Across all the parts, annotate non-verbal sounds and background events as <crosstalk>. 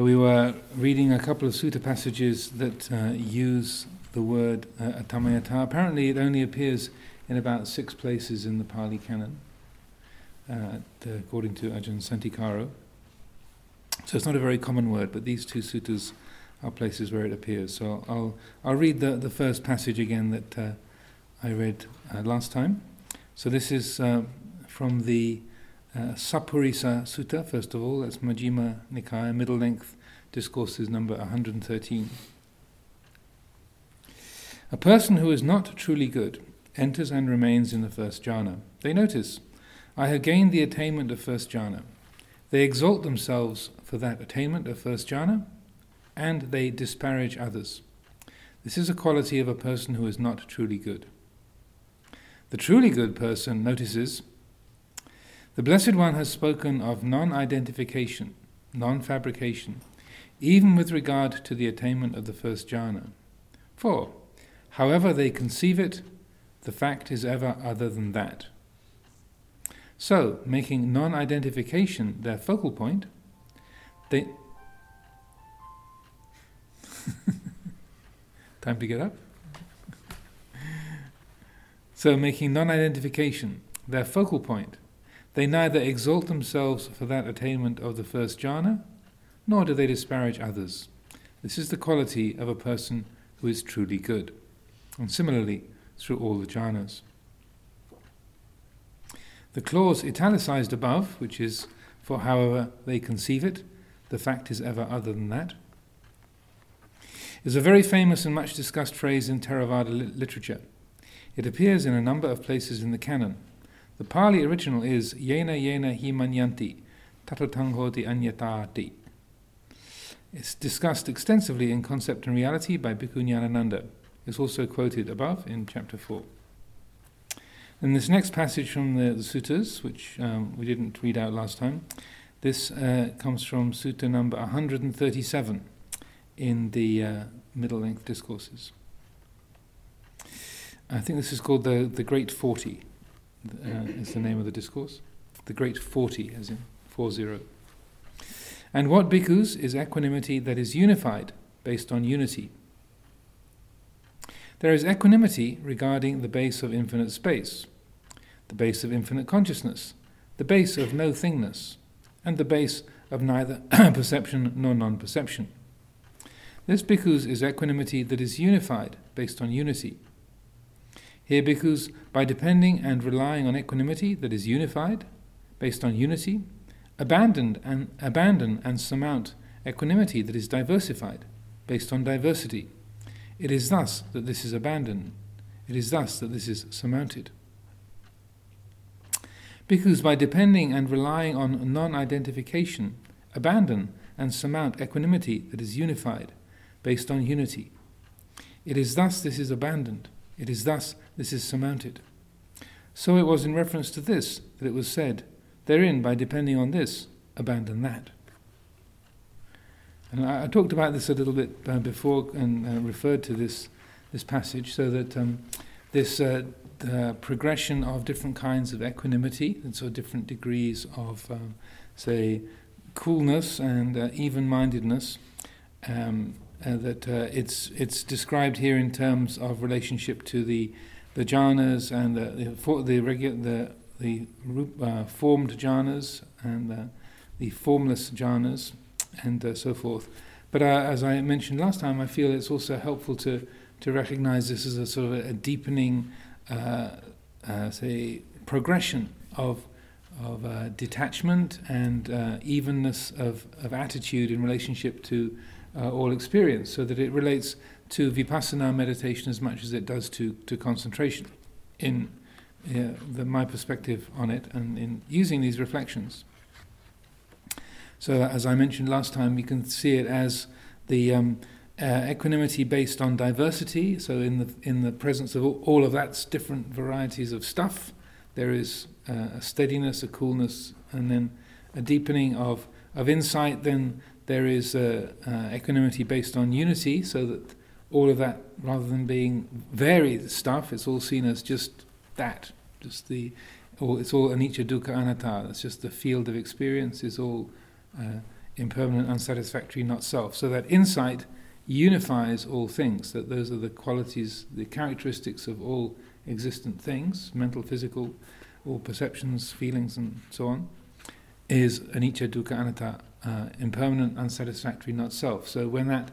So we were reading a couple of sutta passages that uh, use the word uh, atamayata. Apparently, it only appears in about six places in the Pali Canon, uh, according to Ajahn Santikaro. So it's not a very common word, but these two suttas are places where it appears. So I'll I'll read the the first passage again that uh, I read uh, last time. So this is uh, from the uh, Sappurisa Sutta, first of all, that's Majjhima Nikaya, middle length discourses number 113. A person who is not truly good enters and remains in the first jhana. They notice, I have gained the attainment of first jhana. They exalt themselves for that attainment of first jhana, and they disparage others. This is a quality of a person who is not truly good. The truly good person notices the Blessed One has spoken of non identification, non fabrication, even with regard to the attainment of the first jhana. For, however they conceive it, the fact is ever other than that. So, making non identification their focal point, they. <laughs> Time to get up? so, making non identification their focal point, they neither exalt themselves for that attainment of the first jhana, nor do they disparage others. This is the quality of a person who is truly good. And similarly, through all the jhanas. The clause italicized above, which is for however they conceive it, the fact is ever other than that, is a very famous and much discussed phrase in Theravada li- literature. It appears in a number of places in the canon. The Pali original is Yena Yena Himanyanti, Tatotanghoti Anyatati. It's discussed extensively in Concept and Reality by Bhikkhu Nyanananda. It's also quoted above in chapter 4. And this next passage from the, the suttas, which um, we didn't read out last time, this uh, comes from sutta number 137 in the uh, middle length discourses. I think this is called the, the Great Forty uh, is the name of the discourse. The Great Forty, as in four zero. And what bhikkhus is equanimity that is unified, based on unity. There is equanimity regarding the base of infinite space, the base of infinite consciousness, the base of no thingness, and the base of neither <clears throat> perception nor non perception. This bhikkhus is equanimity that is unified, based on unity. Here, bhikkhus, by depending and relying on equanimity that is unified, based on unity, abandon and, abandon and surmount equanimity that is diversified, based on diversity. It is thus that this is abandoned. It is thus that this is surmounted. Because by depending and relying on non identification, abandon and surmount equanimity that is unified, based on unity. It is thus this is abandoned. It is thus this is surmounted. So it was in reference to this that it was said, therein, by depending on this, abandon that. And I, I talked about this a little bit uh, before and uh, referred to this, this passage so that um, this uh, progression of different kinds of equanimity, and so different degrees of, um, say, coolness and uh, even mindedness. Um, uh, that uh, it's it's described here in terms of relationship to the the jhanas and the the for, the, regu- the, the uh, formed jhanas and the, the formless jhanas and uh, so forth. But uh, as I mentioned last time, I feel it's also helpful to to recognize this as a sort of a, deepening, uh, say, progression of of detachment and evenness of, of attitude in relationship to uh, all experience, so that it relates to vipassana meditation as much as it does to, to concentration, in uh, the, my perspective on it, and in using these reflections. So, as I mentioned last time, you can see it as the um, uh, equanimity based on diversity. So, in the in the presence of all, all of that's different varieties of stuff, there is uh, a steadiness, a coolness, and then a deepening of of insight. Then there is uh, equanimity based on unity, so that all of that, rather than being varied stuff, it's all seen as just that, just the, or it's all anicca dukkha anatta. It's just the field of experience is all uh, impermanent, unsatisfactory, not self. So that insight unifies all things, that those are the qualities, the characteristics of all existent things, mental, physical, all perceptions, feelings, and so on, is anicca, dukkha, anatta, uh, impermanent, unsatisfactory, not self. So when that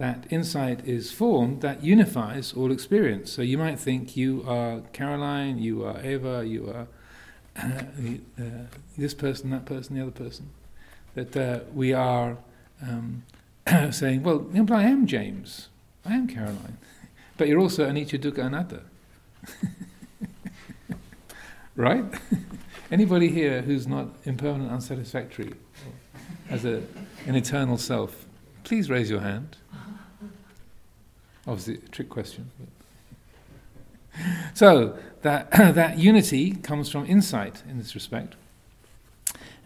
that insight is formed, that unifies all experience. So you might think you are Caroline, you are Eva, you are uh, uh, this person, that person, the other person. That uh, we are um, <coughs> saying, well, I am James, I am Caroline, <laughs> but you're also anicca, dukkha, anatta. <laughs> right? <laughs> Anybody here who's not impermanent, unsatisfactory, as a, an eternal self, please raise your hand. Obviously, a trick question. So, that, <clears throat> that unity comes from insight in this respect.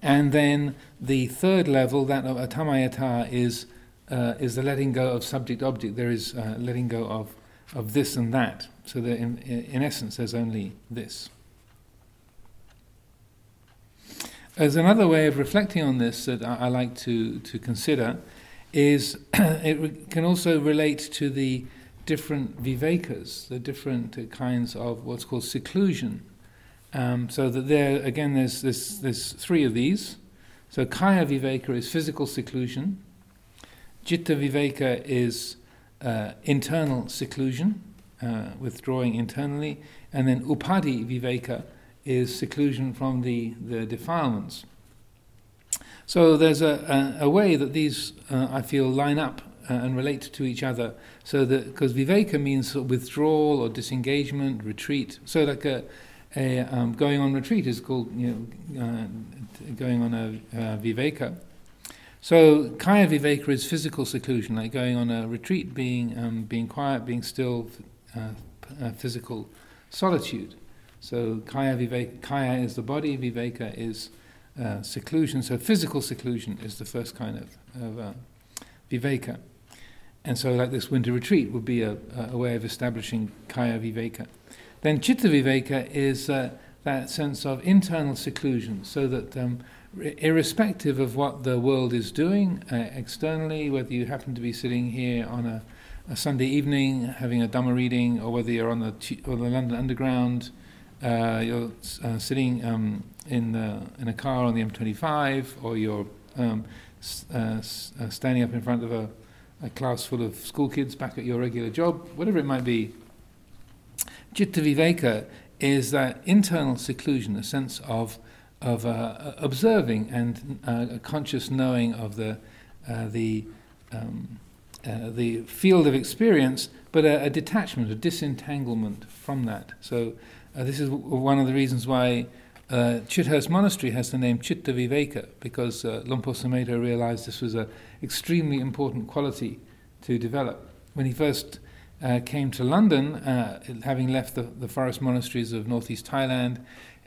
And then the third level, that of atamayata, is, uh, is the letting go of subject object. There is uh, letting go of, of this and that. So that in, in essence, there's only this. As another way of reflecting on this that I, I like to, to consider is <clears throat> it can also relate to the different vivekas, the different kinds of what's called seclusion. Um, so that there, again, there's, there's, there's three of these. So kaya viveka is physical seclusion, Chitta viveka is uh, internal seclusion, uh, withdrawing internally, and then upadhi viveka is seclusion from the, the defilements. So there's a, a, a way that these, uh, I feel, line up uh, and relate to each other. So that because viveka means withdrawal or disengagement, retreat. So like a, a um, going on retreat is called you know uh, going on a uh, viveka. So kaya viveka is physical seclusion, like going on a retreat, being um, being quiet, being still, uh, uh, physical solitude. So kaya viveka, kaya is the body, viveka is uh, seclusion. So physical seclusion is the first kind of, of uh, viveka. And so, like this winter retreat would be a, a way of establishing kaya viveka. Then chitta viveka is uh, that sense of internal seclusion, so that um, irrespective of what the world is doing uh, externally, whether you happen to be sitting here on a, a, Sunday evening having a Dhamma reading, or whether you're on the, or the London Underground, uh, you're uh, sitting um, in, the, in a car on the M25, or you're um, uh, uh, standing up in front of a a class full of school kids back at your regular job, whatever it might be. Chitta Viveka is that internal seclusion, a sense of of uh, observing and uh, a conscious knowing of the uh, the um, uh, the field of experience, but a, a, detachment, a disentanglement from that. So this is one of the reasons why uh, Chithurst Monastery has the name Chitta Viveka, because uh, Sumedho realized this was an extremely important quality to develop. When he first uh, came to London, uh, having left the, the forest monasteries of northeast Thailand,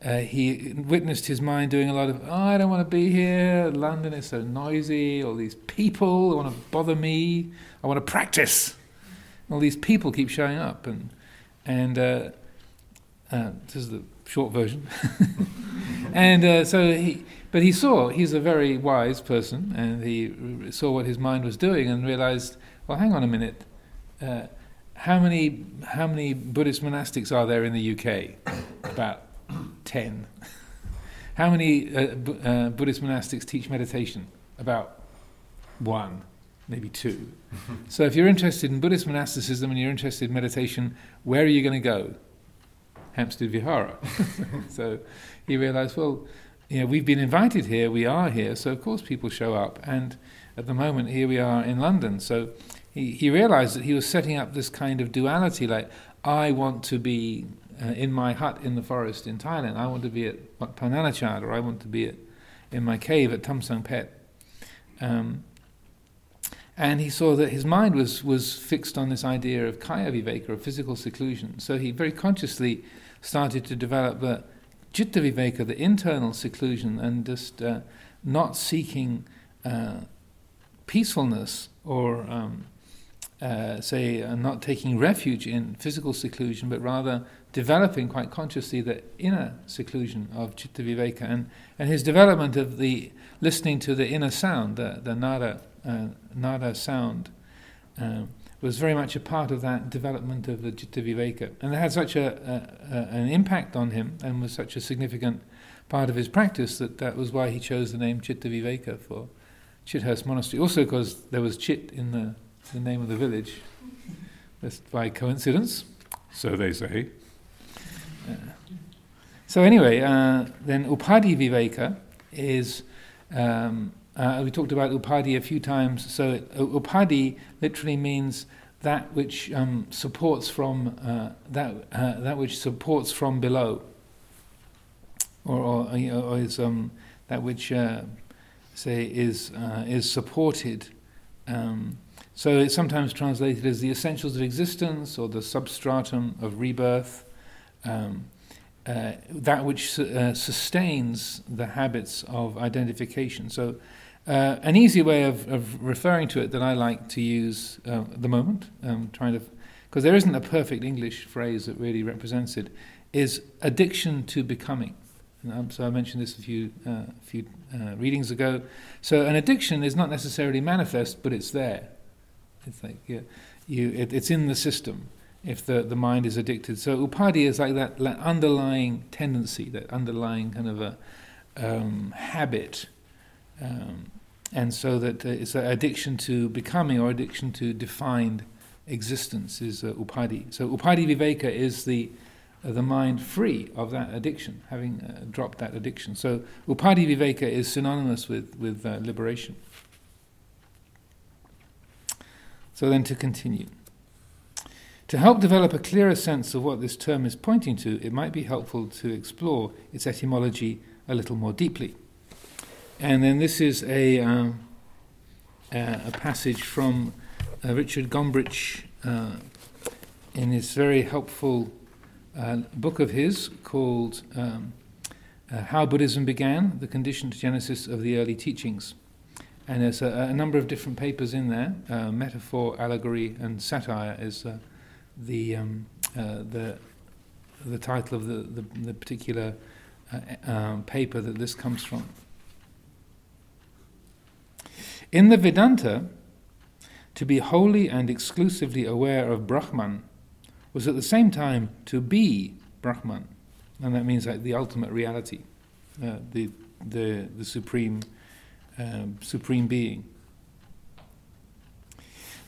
uh, he witnessed his mind doing a lot of, oh, I don't want to be here. London is so noisy. All these people want to bother me. I want to practice. All these people keep showing up, and and uh, uh, this is the short version. <laughs> and uh, so he, but he saw, he's a very wise person, and he saw what his mind was doing and realized, well, hang on a minute. Uh, how many how many Buddhist monastics are there in the UK? About ten. How many uh, bu- uh, Buddhist monastics teach meditation? About one, maybe two. <laughs> so if you're interested in Buddhist monasticism and you're interested in meditation, where are you going to go? Hampstead Vihara. <laughs> so he realized, well, you know, we've been invited here, we are here, so of course people show up. And at the moment, here we are in London. So he, he realized that he was setting up this kind of duality like, I want to be uh, in my hut in the forest in Thailand, I want to be at Pa Nanachat, or I want to be at, in my cave at Tham Saeng Phet. Um, and he saw that his mind was, was fixed on this idea of kaya viveka, of physical seclusion. So he very consciously started to develop the citta viveka, the internal seclusion, and just uh, not seeking uh, peacefulness or, um, uh, say, uh, not taking refuge in physical seclusion, but rather developing quite consciously the inner seclusion of Chitta Viveka and, and his development of the listening to the inner sound, the, the nada, uh, nada sound, um, was very much a part of that development of the Chitta Viveka. And it had such a, a, a, an impact on him and was such a significant part of his practice that that was why he chose the name Chitta Viveka for Chithurst Monastery. Also because there was Chit in the, the name of the village, just by coincidence, so they say. Uh, so anyway, uh, then Upadhi Viveka is um, uh, we talked about upadhi a few times. So uh, upadhi literally means that which um, supports from uh, that uh, that which supports from below, or, or, or is um, that which uh, say is uh, is supported. Um, so it's sometimes translated as the essentials of existence or the substratum of rebirth. Um, uh, that which su- uh, sustains the habits of identification. So, uh, an easy way of, of, referring to it that I like to use uh, at the moment, um, trying to, because there isn't a perfect English phrase that really represents it, is addiction to becoming. Um, so I mentioned this a few uh, few uh, readings ago. So an addiction is not necessarily manifest, but it's there. It's like yeah, you, it, it's in the system if the, the mind is addicted. So upadhi is like that, that underlying tendency, that underlying kind of a um, habit. Um, and so that uh, it's an addiction to becoming or addiction to defined existence is uh, upadhi. So upadhi viveka is the uh, the mind free of that addiction, having uh, dropped that addiction. So upadhi viveka is synonymous with with uh, liberation. So then to continue. To help develop a clearer sense of what this term is pointing to, it might be helpful to explore its etymology a little more deeply. And then this is a, uh, a passage from uh, Richard Gombrich uh, in his very helpful uh, book of his called um, uh, How Buddhism Began The Conditioned Genesis of the Early Teachings. And there's a, a number of different papers in there. Uh, metaphor, allegory, and satire is the um, the the title of the the, the particular paper that this comes from. In the Vedanta, to be wholly and exclusively aware of Brahman was at the same time to be Brahman, and that means like the ultimate reality, uh, the the the supreme um, supreme being.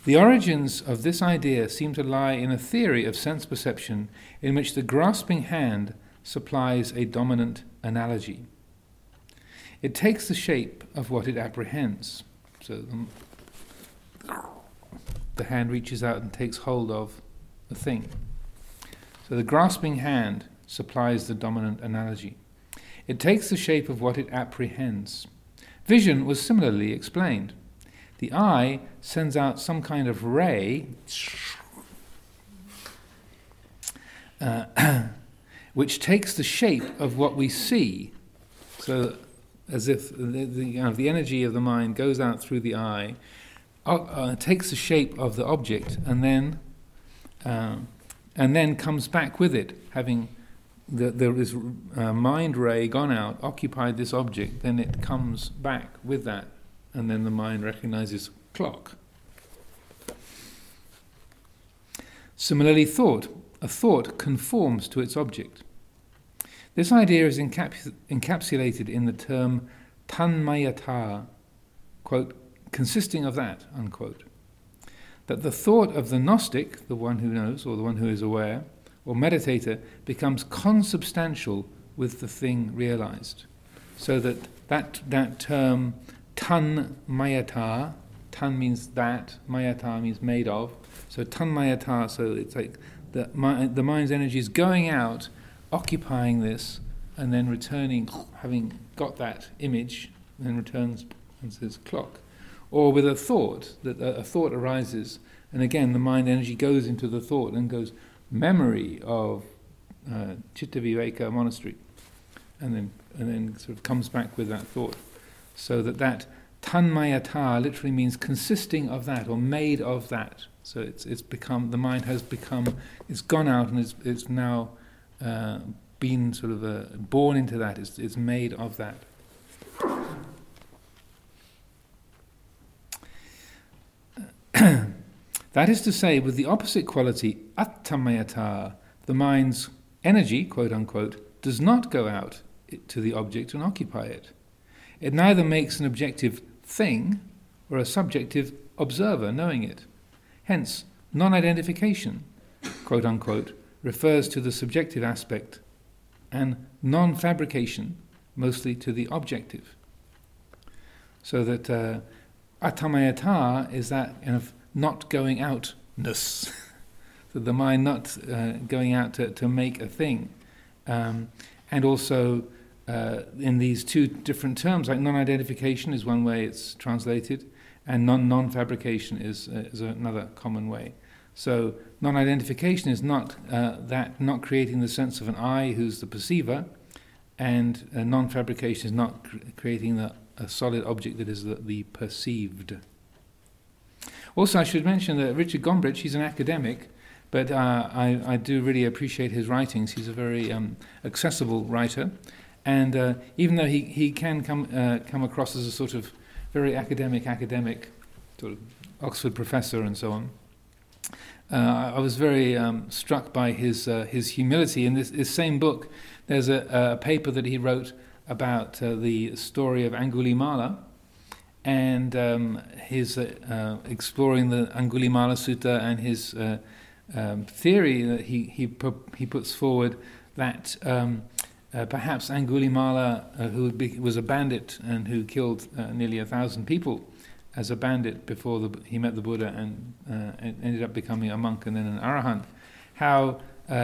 The origins of this idea seem to lie in a theory of sense perception in which the grasping hand supplies a dominant analogy. It takes the shape of what it apprehends. So the, hand reaches out and takes hold of the thing. So the grasping hand supplies the dominant analogy. It takes the shape of what it apprehends. Vision was similarly explained. The eye sends out some kind of ray uh, <clears throat> which takes the shape of what we see. So, as if the, the, you know, the energy of the mind goes out through the eye, uh, uh, takes the shape of the object, and then uh, and then comes back with it, having the, there is uh, mind ray gone out, occupied this object, then it comes back with that and then the mind recognizes clock. Similarly, thought. A thought conforms to its object. This idea is encaps- encapsulated in the term tanmayata, quote, consisting of that, unquote. That the thought of the Gnostic, the one who knows or the one who is aware, or meditator, becomes consubstantial with the thing realized. So that that, that term tan mayata. Tan means that, mayata means made of. So tan mayata, so it's like the, the mind's energy is going out, occupying this, and then returning, having got that image, then returns and says clock. Or with a thought, that a, thought arises, and again the mind energy goes into the thought and goes, memory of uh, Chitta Viveka monastery, and then and then sort of comes back with that thought so that that tanmayata literally means consisting of that or made of that. So it's it's become the mind has become it's gone out and it's it's now uh, been sort of uh, born into that, it's, it's made of that. <clears throat> that is to say, with the opposite quality, attamayata, the mind's energy, quote unquote, does not go out to the object and occupy it. It neither makes an objective thing or a subjective observer knowing it. Hence, non identification, quote unquote, refers to the subjective aspect, and non fabrication mostly to the objective. So that uh, atamayata is that kind of not going outness, <laughs> so the mind not uh, going out to, to make a thing. Um, and also uh, in these two different terms, like non identification is one way it's translated, and non non fabrication is, uh, is another common way. So non identification is not uh, that, not creating the sense of an I who's the perceiver, and uh, non fabrication is not cr- creating the, a solid object that is the, the perceived. Also, I should mention that Richard Gombrich, he's an academic, but uh, I, I, do really appreciate his writings. He's a very um, accessible writer, and uh, even though he, he can come, uh, come across as a sort of very academic, academic, sort of Oxford professor and so on, uh, I was very um, struck by his, uh, his humility. In this, this, same book, there's a, a, paper that he wrote about uh, the story of Angulimala, and um, his uh, uh, exploring the Angulimala Sutta and his uh, um, theory that he he pu- he puts forward that um, perhaps Angulimala, who be- was a bandit and who killed nearly a thousand people as a bandit before the, he met the Buddha and, ended up becoming a monk and then an arahant, how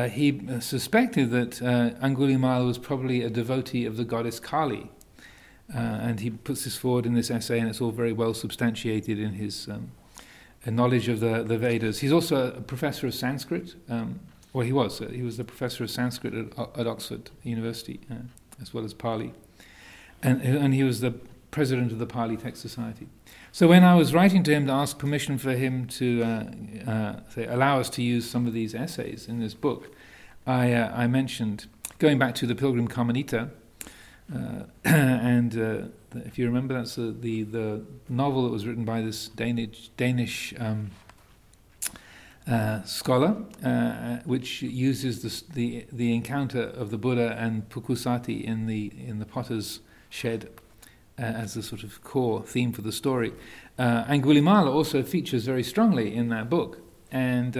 he suspected that Angulimala was probably a devotee of the goddess Kali uh, and he puts this forward in this essay, and it's all very well substantiated in his um, knowledge of the, the Vedas. He's also a professor of Sanskrit. Um, well, he was. Uh, he was the professor of Sanskrit at, at Oxford University, uh, as well as Pali. And, and he was the president of the Pali Text Society. So when I was writing to him to ask permission for him to uh, uh, say, allow us to use some of these essays in this book, I, uh, I mentioned, going back to the Pilgrim Kamanita, uh, <clears throat> and uh, if you remember, that's the, the, the novel that was written by this Danish Danish um, uh, scholar, which uses the, the the encounter of the Buddha and Pukkusati in the in the potter's shed as a sort of core theme for the story. Uh, Angulimala also features very strongly in that book, and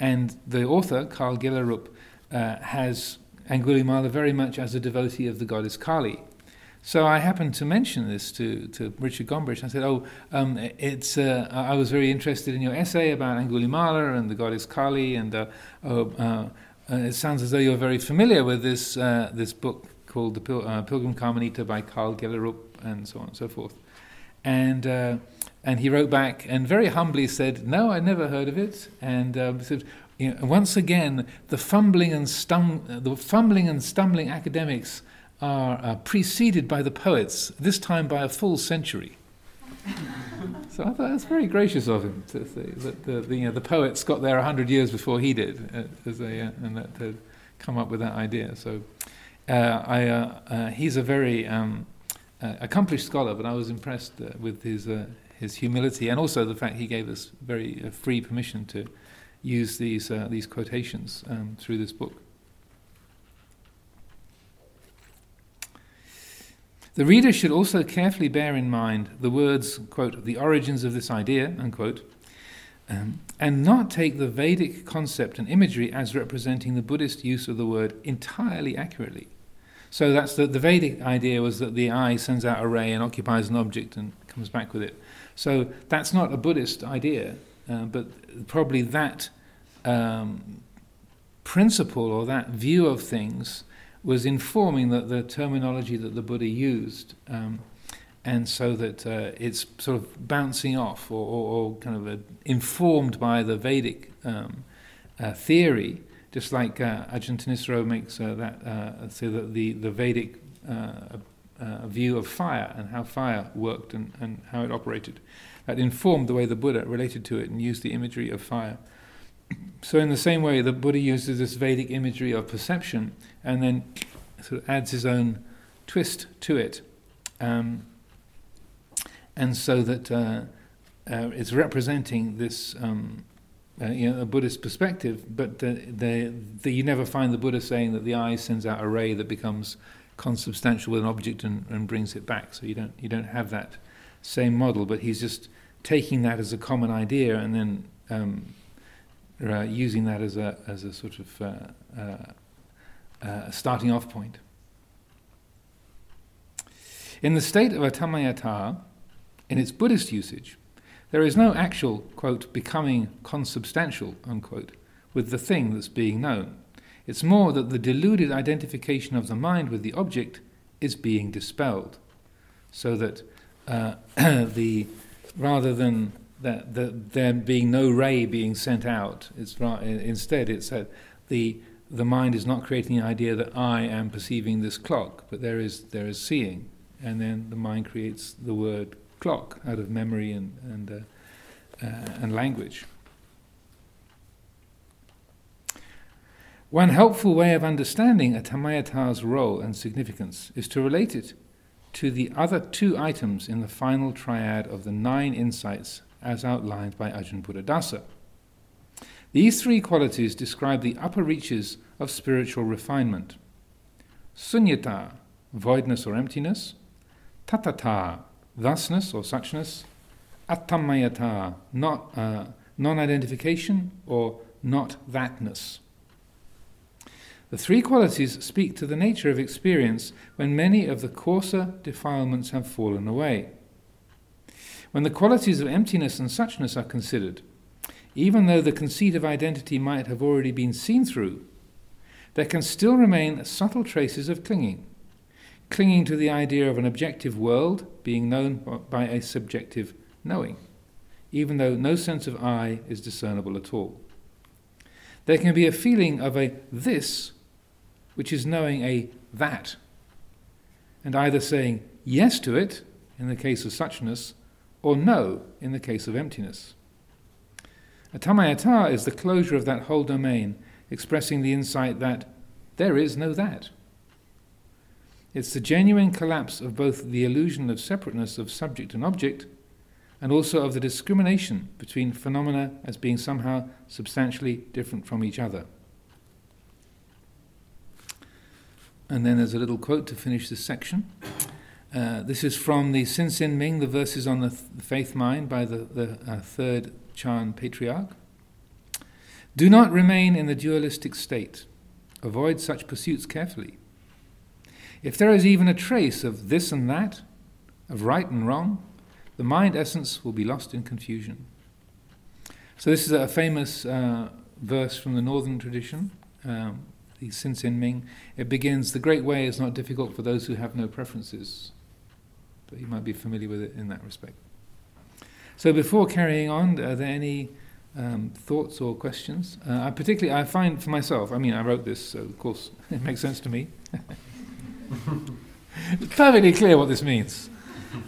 and the author Karl Gjellerup has Angulimala very much as a devotee of the goddess Kali. So I happened to mention this to, to Richard Gombrich. I said, "Oh, um, it's. Uh, I was very interested in your essay about Angulimala and the goddess Kali, and uh, oh, uh, uh it sounds as though you're very familiar with this uh, this book called The Pil- uh, Pilgrim Kamanita by Karl Gjellerup, and so on and so forth." And and he wrote back and very humbly said, "No, I never heard of it." And um, said, you know, once again, the fumbling and stum- the fumbling and stumbling academics are uh, preceded by the poets, this time by a full century. <laughs> so I thought that's very gracious of him to say that the, the, you know, the poets got there a hundred years before he did, uh, as they, uh, and that to come up with that idea. So uh, I, uh, uh, he's a very um, accomplished scholar, but I was impressed with his his humility and also the fact he gave us very free permission to use these, uh, these quotations um, through this book. The reader should also carefully bear in mind the words, quote, the origins of this idea, unquote, um, and not take the Vedic concept and imagery as representing the Buddhist use of the word entirely accurately. So that's the, the Vedic idea was that the eye sends out a ray and occupies an object and comes back with it. So that's not a Buddhist idea, uh, but probably that um, principle or that view of things was informing the, the terminology that the Buddha used. Um, and so that uh, it's sort of bouncing off or, or, or kind of informed by the Vedic um, uh, theory, just like uh, Ajahn Thanissaro makes uh, that, uh, that the, the Vedic uh, uh, view of fire and how fire worked and, and how it operated. That informed the way the Buddha related to it and used the imagery of fire. <clears throat> so, in the same way, the Buddha uses this Vedic imagery of perception and then sort of adds his own twist to it. Um, and so that uh, it's representing this, um, uh, you know, a Buddhist perspective, but the, the, the, you never find the Buddha saying that the eye sends out a ray that becomes consubstantial with an object and, and brings it back. So you don't, you don't have that same model, but he's just taking that as a common idea and then um, uh, using that as a, as a sort of uh, uh, uh starting off point. In the state of atamayata, in its Buddhist usage, there is no actual, quote, becoming consubstantial, unquote, with the thing that's being known. It's more that the deluded identification of the mind with the object is being dispelled, so that uh, <clears throat> the rather than that the, there being no ray being sent out, it's instead it's that the the mind is not creating the idea that I am perceiving this clock, but there is there is seeing, and then the mind creates the word clock out of memory and and uh, uh, and language. One helpful way of understanding Atamayata's role and significance is to relate it to the other two items in the final triad of the nine insights as outlined by Ajahn Buddhadasa. These three qualities describe the upper reaches of spiritual refinement. Sunyata, voidness or emptiness, tathata, thusness or suchness, attamayata, not, uh, non identification or not thatness. The three qualities speak to the nature of experience when many of the coarser defilements have fallen away. When the qualities of emptiness and suchness are considered, even though the conceit of identity might have already been seen through, there can still remain subtle traces of clinging, clinging to the idea of an objective world being known by a subjective knowing, even though no sense of I is discernible at all. There can be a feeling of a this which is knowing a that, and either saying yes to it in the case of suchness, or no in the case of emptiness. Atamayata is the closure of that whole domain, expressing the insight that there is no that. It's the genuine collapse of both the illusion of separateness of subject and object, and also of the discrimination between phenomena as being somehow substantially different from each other. And then there's a little quote to finish this section. Uh, this is from the Hsin Hsin Ming, the verses on the, th- the faith mind by the, the uh, third Chan patriarch. Do not remain in the dualistic state. Avoid such pursuits carefully. If there is even a trace of this and that, of right and wrong, the mind essence will be lost in confusion. So, this is a famous uh, verse from the northern tradition. Um, the Hsin Hsin Ming, it begins, The great way is not difficult for those who have no preferences. But you might be familiar with it in that respect. So before carrying on, are there any um, thoughts or questions? Uh, I particularly, I find for myself, I mean, I wrote this, so of course <laughs> it makes sense to me. <laughs> perfectly clear what this means.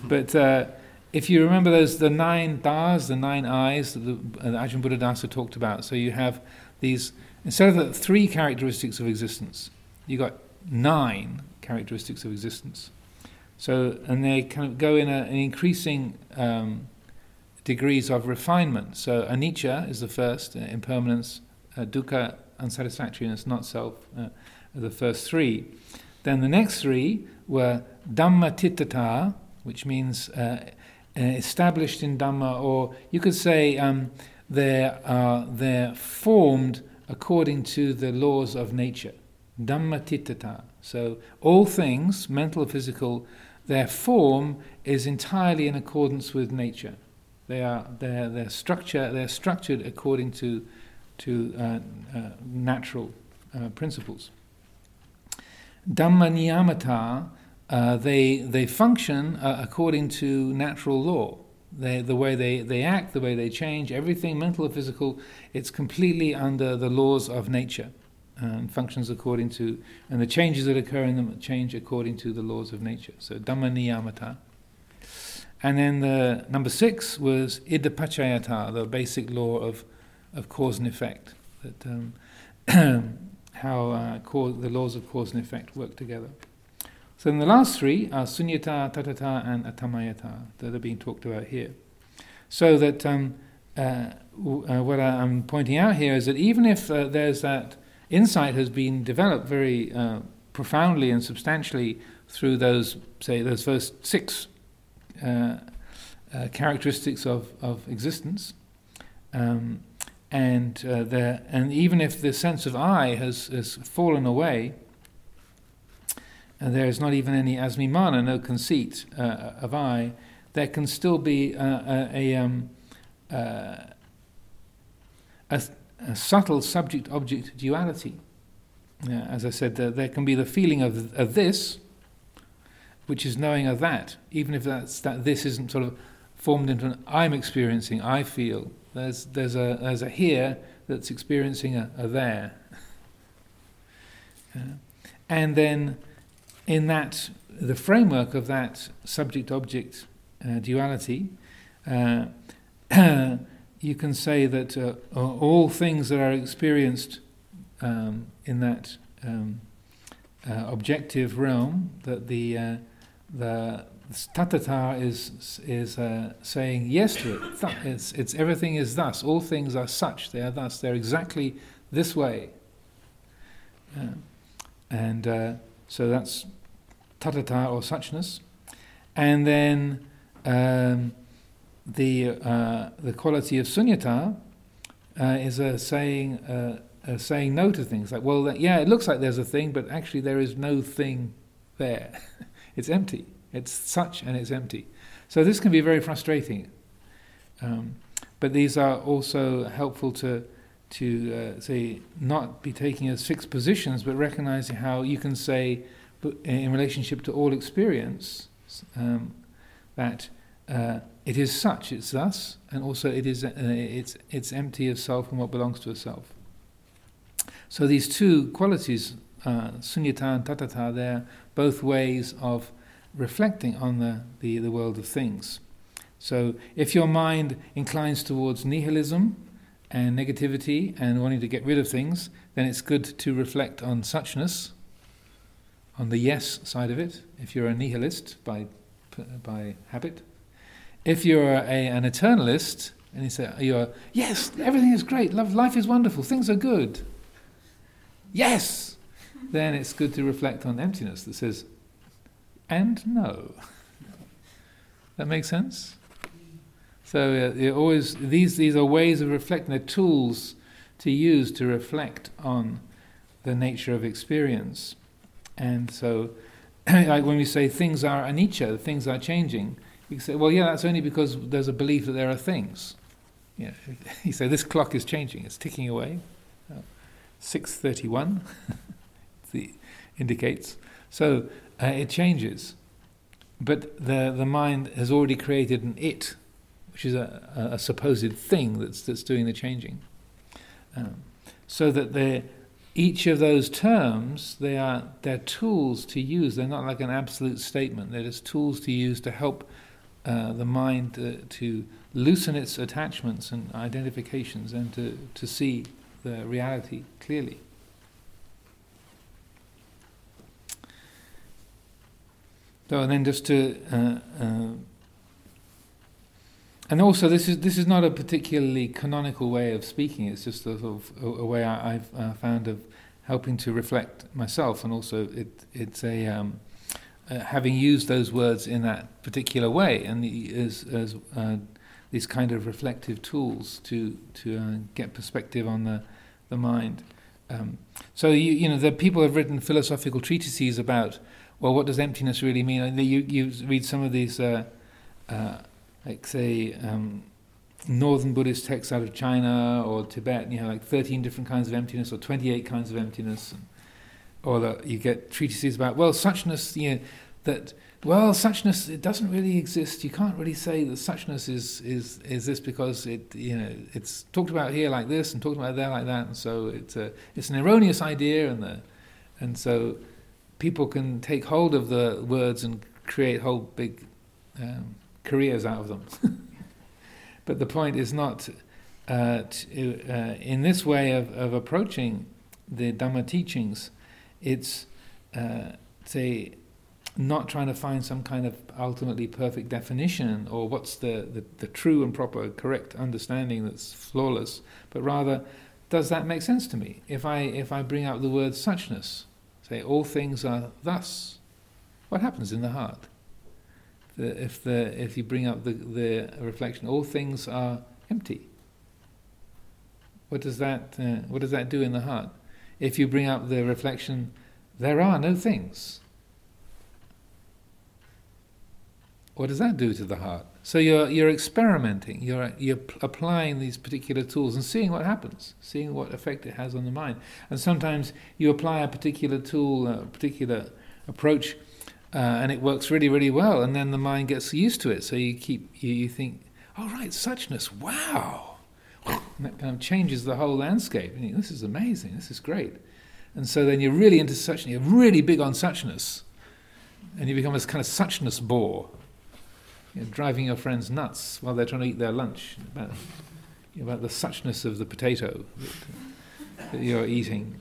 But uh, if you remember those, the nine das, the nine eyes that, the, uh, Ajahn Buddhadasa talked about, so you have these Instead of the three characteristics of existence, you've got nine characteristics of existence. So, and they kind of go in, a, in increasing um, degrees of refinement. So, anicca is the first, uh, impermanence, uh, dukkha, unsatisfactoriness, not self, uh, the first three. Then the next three were dhamma which means uh, uh, established in Dhamma, or you could say um, they're, uh, they're formed according to the laws of nature. Dhammatthitata. So all things, mental physical, their form is entirely in accordance with nature. They are their their structure they're structured according to to uh, uh, natural uh, principles. Dhamma niyamata, uh, they they function uh, according to natural law. They, the way they, they act, the way they change, everything, mental or physical, it's completely under the laws of nature and functions according to, and the changes that occur in them change according to the laws of nature. So Dhamma Niyamata. And then the number six was Idappaccayata, the basic law of, of cause and effect. that um, <clears throat> how uh, cause, the laws of cause and effect work together. So then the last three are sunyata, tathata, and atamayata that are being talked about here. So that um, uh, uh, what I'm pointing out here is that even if uh, there's that insight has been developed very uh, profoundly and substantially through those, say, those first six uh, uh, characteristics of, of existence, um, and uh, there, and even if the sense of I has, has fallen away, and there is not even any asmimana, no conceit uh, of I, there can still be uh, a, a, um, uh, a, a, subtle subject-object duality. as I said, there can be the feeling of, of this, which is knowing of that, even if that's, that this isn't sort of formed into an I'm experiencing, I feel. There's, there's, a, there's a here that's experiencing a, a there. Uh, and then in that, the framework of that subject object uh, duality, uh, <clears throat> you can say that uh, all things that are experienced um, in that um, uh, objective realm, that the, uh, the Tathata is is uh, saying yes to it. It's, it's everything is thus. All things are such. They are thus. They're exactly this way. Uh, and uh, so that's tathata or suchness. And then um, the uh, the quality of sunyata uh, is a saying uh, saying no to things. Like, well, yeah, it looks like there's a thing, but actually there is no thing there. <laughs> it's empty. It's such and it's empty. So this can be very frustrating. Um, but these are also helpful to to uh, say not be taking as fixed positions, but recognizing how you can say in relationship to all experience um, that uh, it is such, it's thus, and also it is uh, it's it's empty of self and what belongs to a self. So these two qualities, uh, sunyata and tathata, they're both ways of reflecting on the, the, the world of things. So if your mind inclines towards nihilism and negativity and wanting to get rid of things, then it's good to reflect on suchness, on the yes side of it, if you're a nihilist by, by habit. If you're a, an eternalist, and you say, you're, yes, everything is great, love, life is wonderful, things are good. Yes! Then it's good to reflect on emptiness that says, and no. that makes sense? So uh, always these these are ways of reflecting. They're tools to use to reflect on the nature of experience. And so, <clears throat> like when we say things are anicca, things are changing, you say, well, yeah, that's only because there's a belief that there are things. You, <laughs> know, you say this clock is changing; it's ticking away. Uh, Six thirty-one. <laughs> indicates. So uh, it changes. But the, the mind has already created an it, which is a, a, a supposed thing that's, that's doing the changing. Um, so that each of those terms, they are they're tools to use. They're not like an absolute statement. They're just tools to use to help uh, the mind uh, to loosen its attachments and identifications and to, to see the reality clearly. So, and then just to, uh, uh, and also this is this is not a particularly canonical way of speaking. It's just a sort of a, a way I, have uh, found of helping to reflect myself, and also it it's a um, uh, having used those words in that particular way, and the, as as uh, these kind of reflective tools to to uh, get perspective on the the mind. Um, so you you know the people have written philosophical treatises about well, what does emptiness really mean? You, you read some of these, uh, uh, like say, um, northern Buddhist texts out of China or Tibet, and you know, like 13 different kinds of emptiness or 28 kinds of emptiness. And, or you get treatises about, well, suchness, you know, that, well, suchness, it doesn't really exist. You can't really say that suchness is, is, is this because it, you know, it's talked about here like this and talked about there like that. And so it's, a, it's an erroneous idea. And, the, and so people can take hold of the words and create whole big um, careers out of them. <laughs> but the point is not uh, to, uh, in this way of, of approaching the Dhamma teachings, it's uh, say not trying to find some kind of ultimately perfect definition or what's the, the, the, true and proper correct understanding that's flawless, but rather, does that make sense to me? If I if I bring out the word suchness, say all things are thus, what happens in the heart? The, if the if you bring up the, the reflection, all things are empty. What does that uh, what does that do in the heart? If you bring up the reflection, there are no things what does that do to the heart? So you're you're experimenting, you're you're applying these particular tools and seeing what happens, seeing what effect it has on the mind. And sometimes you apply a particular tool, a particular approach, uh, and it works really really well, and then the mind gets used to it. So you keep you, you think, oh right, suchness, wow, and that kind of changes the whole landscape. And you, this is amazing, this is great. And so then you're really into suchness, you're really big on suchness, and you become this kind of suchness bore you driving your friends nuts while they're trying to eat their lunch about, about the suchness of the potato that, that you're eating.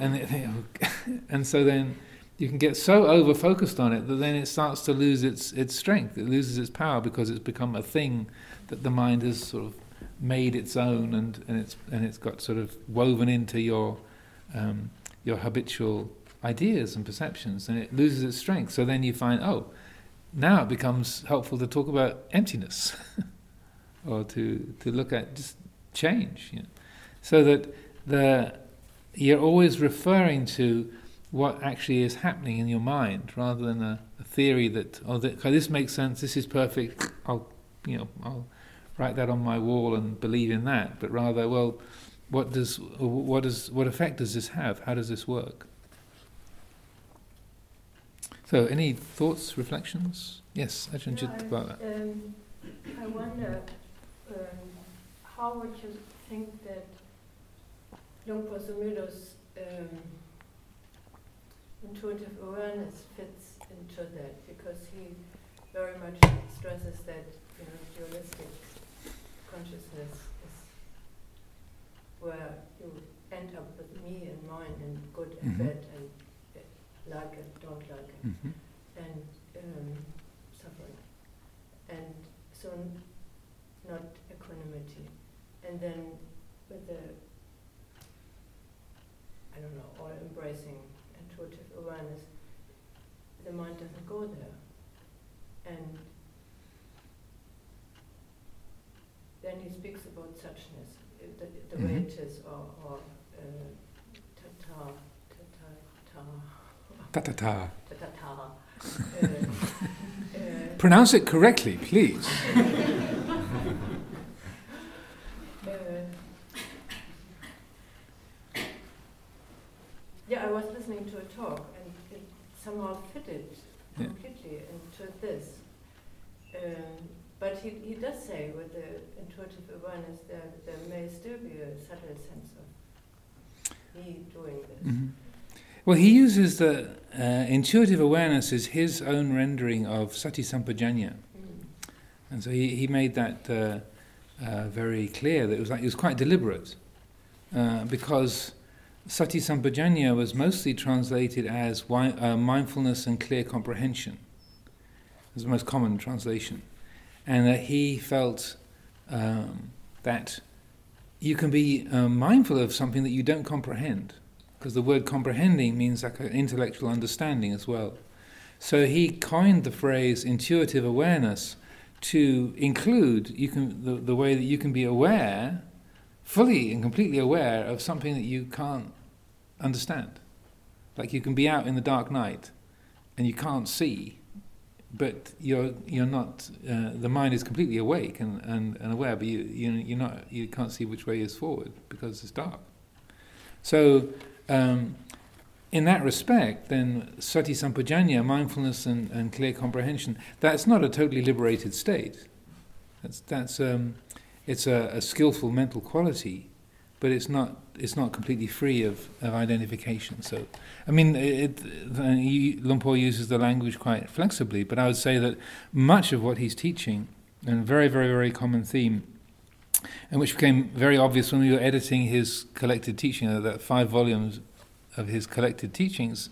And, they, <laughs> and so then you can get so over focused on it that then it starts to lose its, its strength, it loses its power because it's become a thing that the mind has sort of made its own and, and, it's, and it's got sort of woven into your, um, your habitual ideas and perceptions and it loses its strength. So then you find, oh, now it becomes helpful to talk about emptiness <laughs> or to, to look at just change. You know, so that the, you're always referring to what actually is happening in your mind rather than a, a theory that, oh, that, this makes sense, this is perfect, I'll, you know, I'll write that on my wall and believe in that. But rather, well, what does, what does, what effect does this have? How does this work? So, any thoughts, reflections? Yes, Ajahn yeah, about that. Um, I wonder um, how would you think that Luang Por um, intuitive awareness fits into that because he very much stresses that you know dualistic consciousness is where you end up with me and mine and good and mm-hmm. bad and like it, don't like it, mm-hmm. and um, suffering. And so, not equanimity. And then with the, I don't know, all embracing intuitive awareness, the mind doesn't go there. And then he speaks about suchness, the, the mm-hmm. way it is, or, or Ta-ta-ta. <laughs> Pronounce it correctly, please. yeah, I was listening to a talk and it somehow fitted yeah. completely into this. Um, but he, he does say with the intuitive awareness there, there may still be a subtle sense of me doing this. Mm-hmm. Well, he uses the uh, intuitive awareness is his own rendering of sati sampajanya, and so he, he made that uh, uh, very clear. That it was like it was quite deliberate, uh, because sati sampajanya was mostly translated as wi- uh, mindfulness and clear comprehension. It's the most common translation, and that he felt um, that you can be uh, mindful of something that you don't comprehend because the word comprehending means like an intellectual understanding as well. So he coined the phrase intuitive awareness to include you can the, the way that you can be aware, fully and completely aware of something that you can't understand. Like you can be out in the dark night and you can't see, but you're you're not. Uh, the mind is completely awake and, and, and aware, but you you you're not you can't see which way is forward because it's dark. So um, in that respect, then sati sampajanya, mindfulness and, and clear comprehension, that's not a totally liberated state. That's, that's um, it's a, a, skillful mental quality, but it's not it's not completely free of, of identification. So, I mean, it, it, Luang Por uses the language quite flexibly, but I would say that much of what he's teaching, and a very very very common theme and which became very obvious when we were editing his collected teaching, uh, that five volumes of his collected teachings,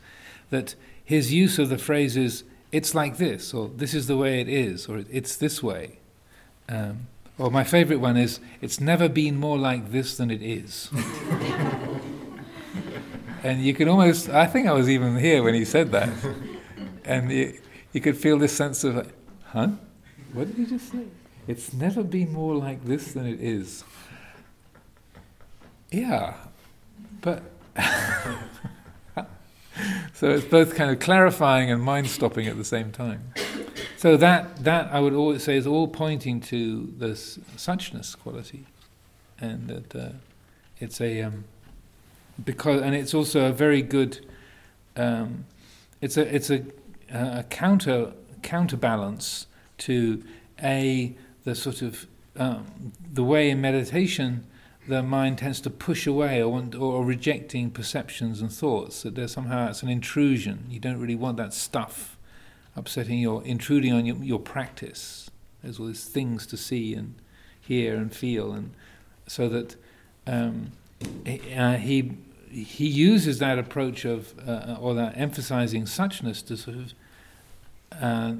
that his use of the phrases "it's like this" or "this is the way it is" or "it's this way." Um, or my favorite one is "it's never been more like this than it is." <laughs> and you can almost, I think I was even here when he said that, and you, you could feel this sense of, huh? What did he just say? It's never been more like this than it is. Yeah, but <laughs> so it's both kind of clarifying and mind stopping at the same time. So that that I would always say is all pointing to this suchness quality, and that uh, it's a um, because and it's also a very good um, it's a it's a, a counter counterbalance to a the sort of um, the way in meditation the mind tends to push away or, or rejecting perceptions and thoughts that there's somehow it's an intrusion. You don't really want that stuff upsetting your intruding on your, your practice. There's all these things to see and hear and feel and so that um, uh, he he uses that approach of uh, or that emphasizing suchness to sort of uh,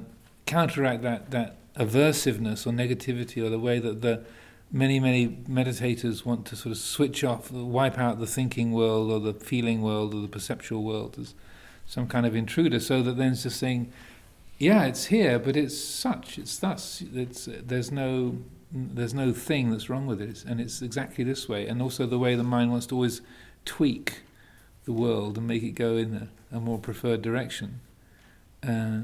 counteract that that aversiveness or negativity or the way that the many many meditators want to sort of switch off wipe out the thinking world or the feeling world or the perceptual world as some kind of intruder so that then it's just saying yeah it's here but it's such it's thus it's there's no there's no thing that's wrong with it and it's exactly this way. And also the way the mind wants to always tweak the world and make it go in a, a more preferred direction. Uh,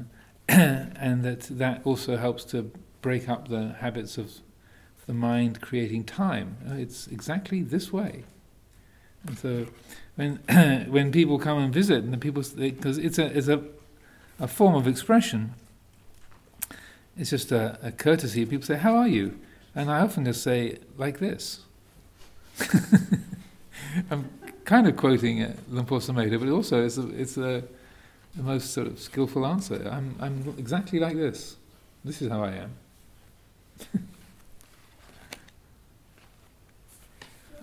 <clears throat> and that that also helps to break up the habits of the mind creating time. Uh, it's exactly this way. And so when <clears throat> when people come and visit, and the people because it's a it's a a form of expression. It's just a, a courtesy. People say, "How are you?" And I often just say, "Like this." <laughs> I'm kind of quoting uh, Luang but also it's a, it's a the most sort of skillful answer. I'm, I'm exactly like this. This is how I am. <laughs>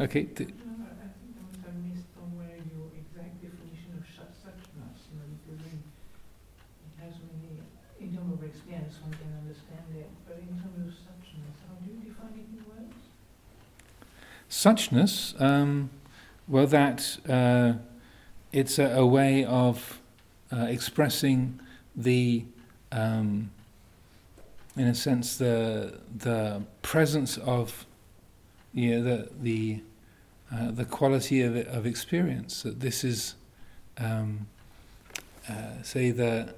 okay. T- experience one can understand it, but in terms of suchness, how do you define it in words? Suchness, um, well, that uh, it's a, a, way of uh, expressing the, um, in a sense, the the presence of, you know, the the uh, the quality of of experience. That this is, um, uh, say the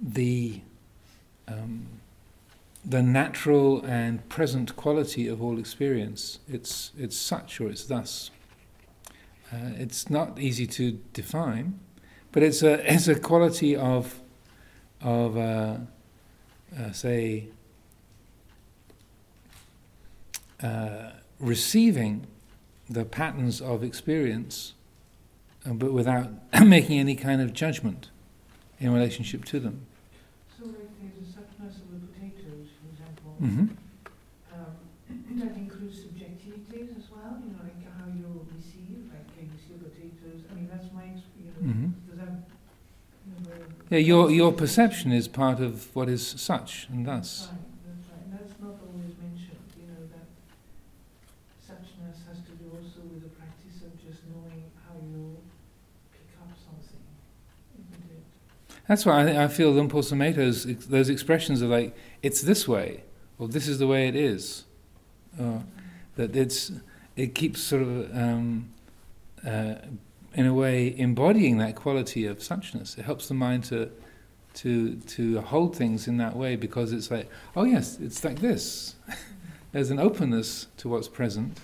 the um, the natural and present quality of all experience. It's it's such or it's thus. Uh, it's not easy to define, but it's a <laughs> it's a quality of of uh, uh, say uh, receiving the patterns of experience, uh, but without <coughs> making any kind of judgment in relationship to them. So, like there's a suchness of the potatoes, for example. Mm-hmm. Um, that includes subjectivities as well. You know, like how you receive, like you see potatoes. I mean, that's my experience. Mm-hmm. Yeah, your your perception is part of what is such and thus. That's right, that's right. That's not always mentioned, you know, suchness has to do also with the practice of just knowing how you pick up something. That's why I, I feel Luang Por Sumedho's those expressions are like it's this way, or this is the way it is, or that it's it keeps sort of um, uh, in a way, embodying that quality of suchness. It helps the mind to to to hold things in that way because it's like, oh yes, it's like this. <laughs> There's an openness to what's present,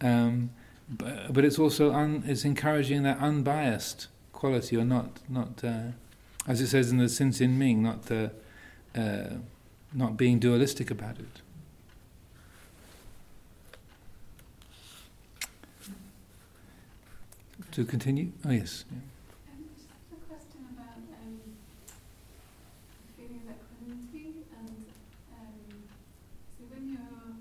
um, but, but, it's also un, it's encouraging that unbiased quality, or not not uh, as it says in the Hsin Hsin Ming, not the, uh, not being dualistic about it. To continue? Oh, yes. Yeah. Um, just a question about um, feeling of equanimity and um, so when you're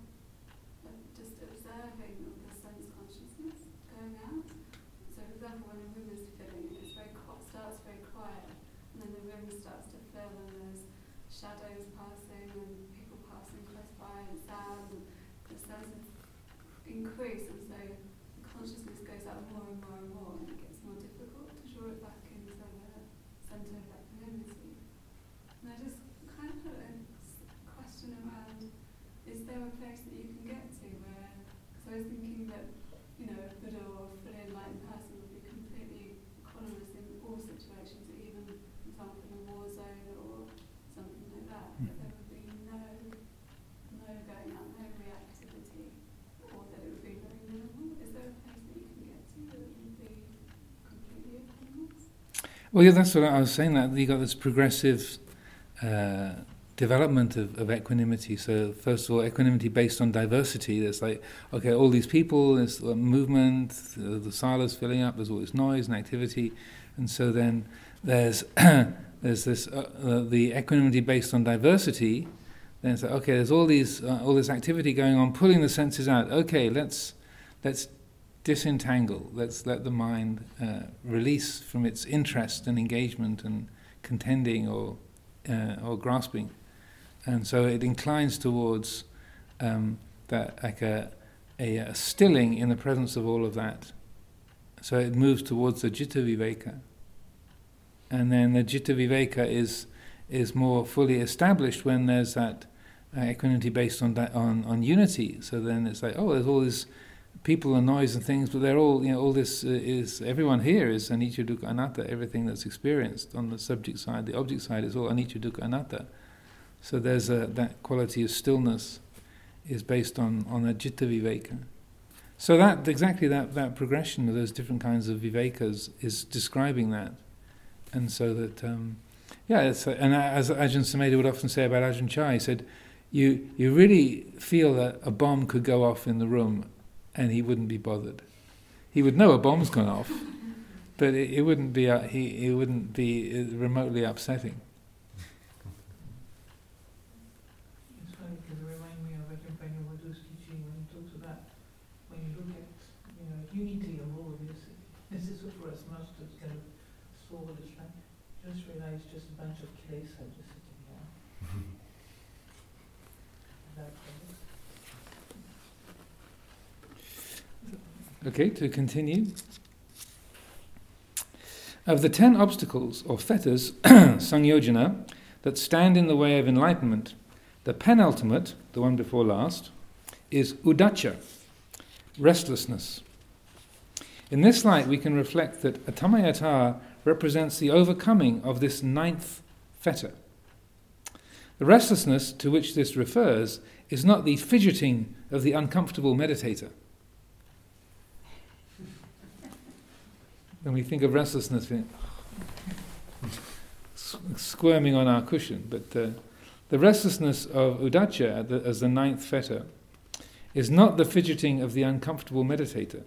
shadows passing and people passing close by and sound and the senses increase and so consciousness goes out more and more and more and it gets more difficult to draw it back into the centre of equanimity. And I just kind of put a s- question around, is there a place that you can get to where, because I was thinking that, you know, a Buddha or a fully enlightened person would be completely equanimous in all situations, even, for example, in a war zone or something like that, that there would be no, no going out, no reactivity, or that it would be very minimal. Is there a place that you can get to that would be completely equanimous? Well, yeah, that's what I was saying. That you got this progressive uh, development of, of equanimity. So first of all, equanimity based on diversity. There's like okay, all these people, there's movement, uh, the sala's filling up. There's all this noise and activity, and so then there's <coughs> there's this uh, uh, the equanimity based on diversity. Then it's like okay, there's all these uh, all this activity going on, pulling the senses out. Okay, let's let's disentangle. Let's let the mind uh, release from its interest and engagement and contending or uh, or grasping, and so it inclines towards um, that like a, a a stilling in the presence of all of that. So it moves towards the chitta viveka, and then the chitta viveka is is more fully established when there's that uh, equanimity based on on on unity. So then it's like oh, there's all this people and noise and things, but they're all, you know, all this uh, is, everyone here is anicca dukkha anatta, everything that's experienced on the subject side, the object side is all anicca dukkha anatta. So there's a, that quality of stillness is based on, on a chitta viveka. So that, exactly that, that progression of those different kinds of vivekas is describing that. And so that, um, yeah, it's, and as Ajahn Sumedho would often say about Ajahn Chah, he said, you, you really feel that a bomb could go off in the room and he wouldn't be bothered. He would know a bomb's gone off, but it, it wouldn't be uh, he it wouldn't be uh, remotely upsetting. Unity of all of this, this is what for us of just realize just a bunch of kilesa just sitting here. That, uh, Okay, to continue. Of the ten obstacles or fetters, <clears throat> sangyojana, that stand in the way of enlightenment, the penultimate, the one before last, is uddhacca, restlessness. In this light, we can reflect that atammayata represents the overcoming of this ninth fetter. The restlessness to which this refers is not the fidgeting of the uncomfortable meditator. When we think of restlessness, squirming on our cushion. But uh, the restlessness of uddhacca as the ninth fetter is not the fidgeting of the uncomfortable meditator.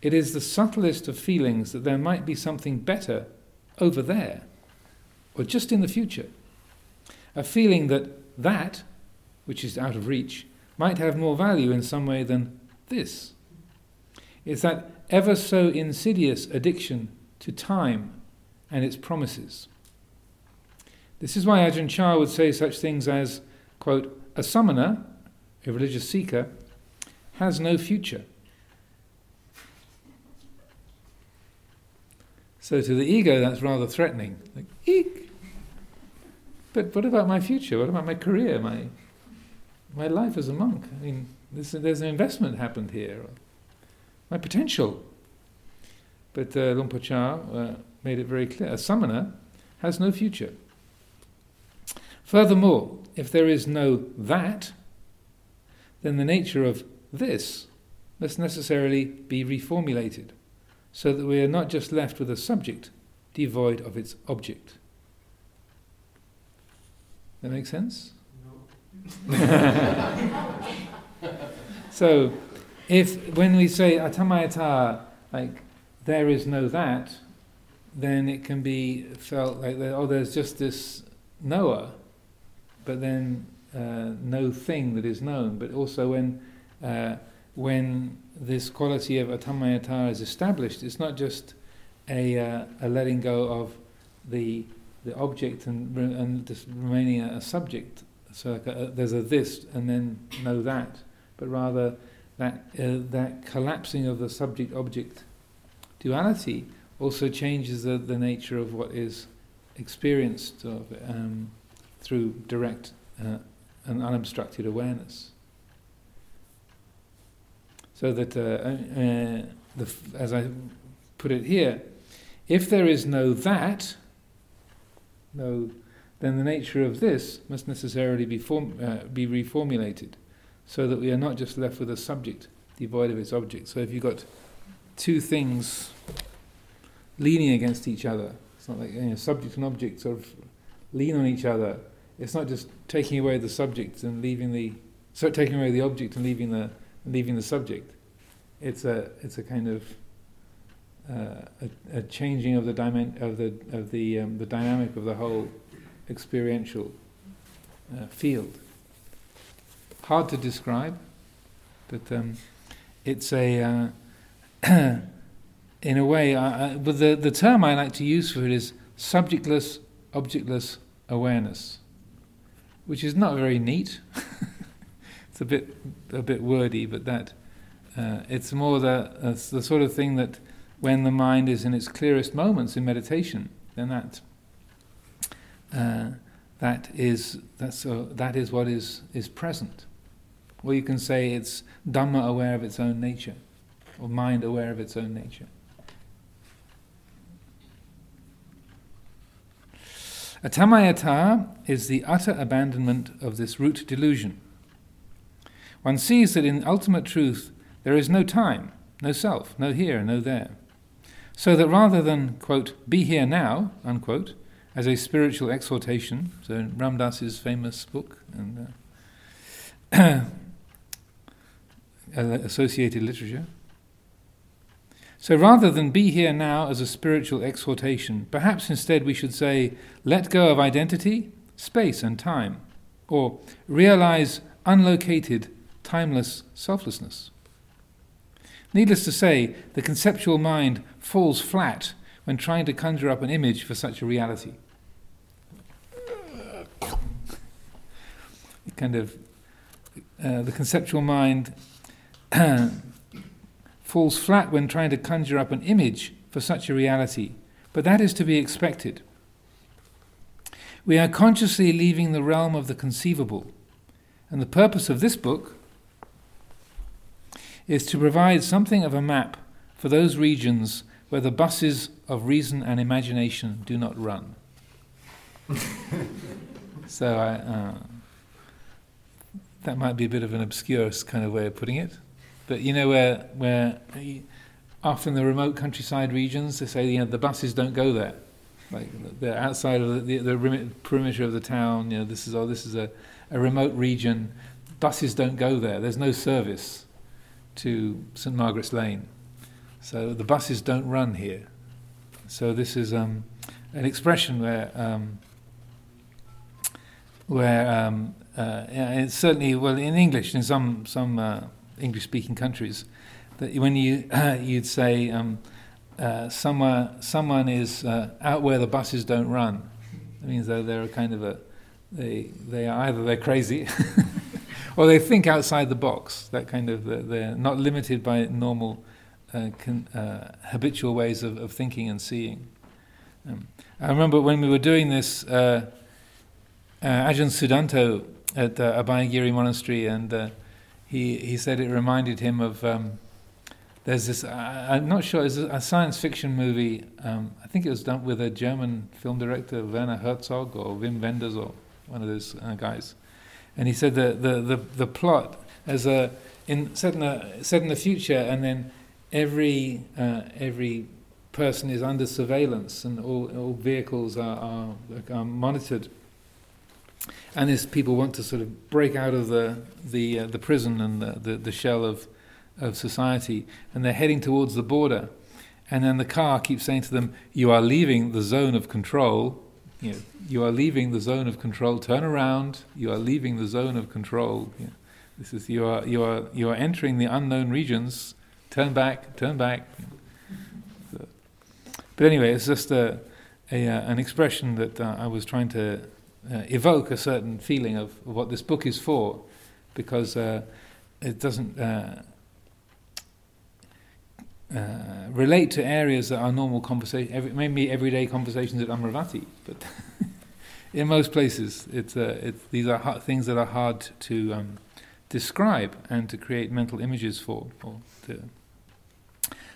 It is the subtlest of feelings that there might be something better over there, or just in the future. A feeling that that, which is out of reach, might have more value in some way than this. It's that ever so insidious addiction to time and its promises. This is why Ajahn Chah would say such things as, quote, a samana, a religious seeker, has no future. So to the ego, that's rather threatening. Like, eek! But what about my future? What about my career? My my life as a monk? I mean, this, there's an investment happened here. My potential. But uh, Luang Por Chah uh, made it very clear: a samana has no future. Furthermore, if there is no that, then the nature of this must necessarily be reformulated, so that we are not just left with a subject devoid of its object. That makes sense? <laughs> so, if when we say atammayata, like there is no that, then it can be felt like oh, there's just this knower, but then uh, no thing that is known. But also when uh, when this quality of atammayata is established, it's not just a, uh, a letting go of the the object and and just remaining a, a subject. So like a, there's a this and then no that, but rather that uh, that collapsing of the subject-object duality also changes the, the nature of what is experienced of, um, through direct uh, and unobstructed awareness. So that, uh, uh, the as I put it here, if there is no that, no, then the nature of this must necessarily be, form, uh, be reformulated, so that we are not just left with a subject devoid of its object. So if you've got two things leaning against each other, it's not like you know, subject and object sort of lean on each other. It's not just taking away the subject and leaving the taking away the object and leaving the leaving the subject. It's a it's a kind of uh, a, a changing of the dimen- of the of the um, the dynamic of the whole experiential uh, field. Hard to describe, but um, it's a uh, <clears throat> in a way. I, I, but the the term I like to use for it is subjectless, objectless awareness, which is not very neat. <laughs> it's a bit a bit wordy, but that uh, it's more the uh, the sort of thing that when the mind is in its clearest moments in meditation, then that uh, that is that's uh, that is what is is present. Or you can say it's Dhamma aware of its own nature, or mind aware of its own nature. Atammayata is the utter abandonment of this root delusion. One sees that in ultimate truth there is no time, no self, no here, no there. So that rather than, quote, be here now, unquote, as a spiritual exhortation, so Ram Dass's famous book and uh, <clears throat> associated literature. So rather than be here now as a spiritual exhortation, perhaps instead we should say, let go of identity, space, and time, or realize unlocated, timeless selflessness. Needless to say, the conceptual mind falls flat when trying to conjure up an image for such a reality. It kind of, uh, the conceptual mind <clears throat> falls flat when trying to conjure up an image for such a reality, but that is to be expected. We are consciously leaving the realm of the conceivable, and the purpose of this book is to provide something of a map for those regions where the buses of reason and imagination do not run. <laughs> so I, uh, that might be a bit of an obscure kind of way of putting it, but you know where where often the remote countryside regions they say you know the buses don't go there, like they're outside of the, the, the perimeter of the town. You know this is oh this is a, a remote region. Buses don't go there. There's no service to St Margaret's Lane. So the buses don't run here. So this is um, an expression where um, where um, uh, it's certainly well in English in some some uh, English-speaking countries that when you uh, <clears throat> you'd say um, uh, somewhere someone is uh, out where the buses don't run. It means that they're a kind of a they they are either they're crazy <laughs> or they think outside the box. That kind of they're not limited by normal uh, con, uh, habitual ways of, of, thinking and seeing. Um, I remember when we were doing this, uh, Ajahn Sudanto at uh, Abhayagiri Monastery, and uh, he he said it reminded him of. Um, there's this. I'm not sure. It's a science fiction movie. Um, I think it was done with a German film director, Werner Herzog or Wim Wenders or one of those uh, guys and he said the the the, the plot as a in set in a set in the future, and then every uh, every person is under surveillance, and all all vehicles are are, are monitored. And as people want to sort of break out of the the uh, the prison and the, the, the shell of of society, and they're heading towards the border, and then the car keeps saying to them, "You are leaving the zone of control." You know, you are leaving the zone of control. Turn around. You are leaving the zone of control. Yeah. This is you are you are you are entering the unknown regions. Turn back. Turn back. But anyway, it's just a a uh, an expression that uh, I was trying to uh, evoke a certain feeling of, what this book is for, because uh, it doesn't uh, uh, relate to areas that are normal conversation, every, maybe everyday conversations at Amaravati, but <laughs> in most places, it's, uh, it's these are things that are hard to um, describe and to create mental images for,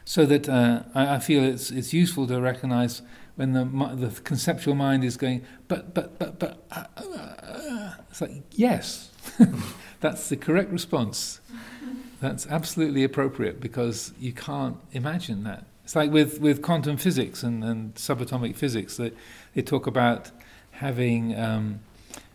so that uh, I, I, feel it's it's useful to recognize when the the conceptual mind is going, but but but but uh, uh, uh it's like yes, <laughs> that's the correct response. That's absolutely appropriate because you can't imagine that. It's like with, with quantum physics and, and subatomic physics, they, they talk about having um,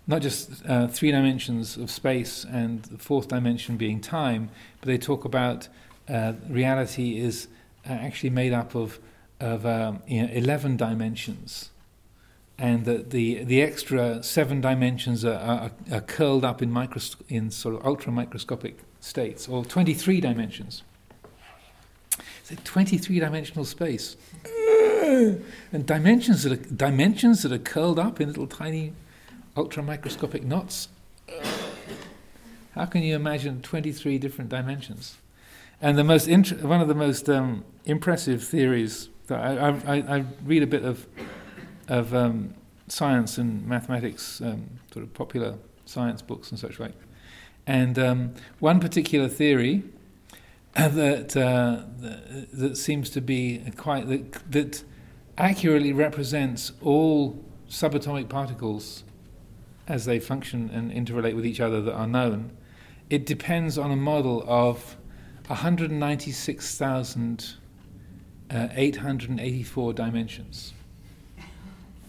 not just uh, three dimensions of space and the fourth dimension being time, but they talk about uh, reality is uh, actually made up of, of um, you know, 11 dimensions. And that the, the extra seven dimensions are, are, are curled up in, micros- in sort of ultra microscopic states, or 23 dimensions. It's a 23 dimensional space. <laughs> and dimensions that, are, dimensions that are curled up in little tiny ultra microscopic knots. How can you imagine 23 different dimensions? And the most int- one of the most um, impressive theories I, I, I, read a bit of of um, science and mathematics, um, sort of popular science books and such like. And um, one particular theory that, uh, that seems to be quite that, that accurately represents all subatomic particles as they function and interrelate with each other that are known. It depends on a model of 196,884 uh, dimensions.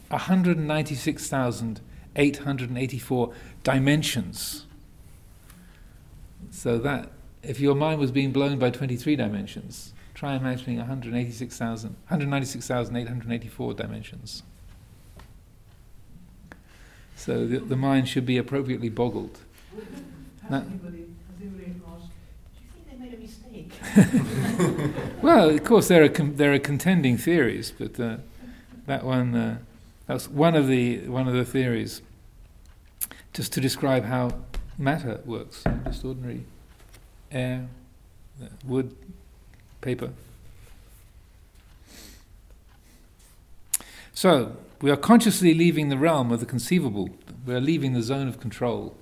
196,884 dimensions. So that, if your mind was being blown by 23 dimensions, try imagining 186,000, 196,884 dimensions. So the, the mind should be appropriately boggled. Mistake? <laughs> <laughs> well, of course, there are com- there are contending theories, but uh, that one uh, that's one of the one of the theories. Just to describe how matter works, just ordinary air, uh, wood, paper. So, we are consciously leaving the realm of the conceivable. We are leaving the zone of control.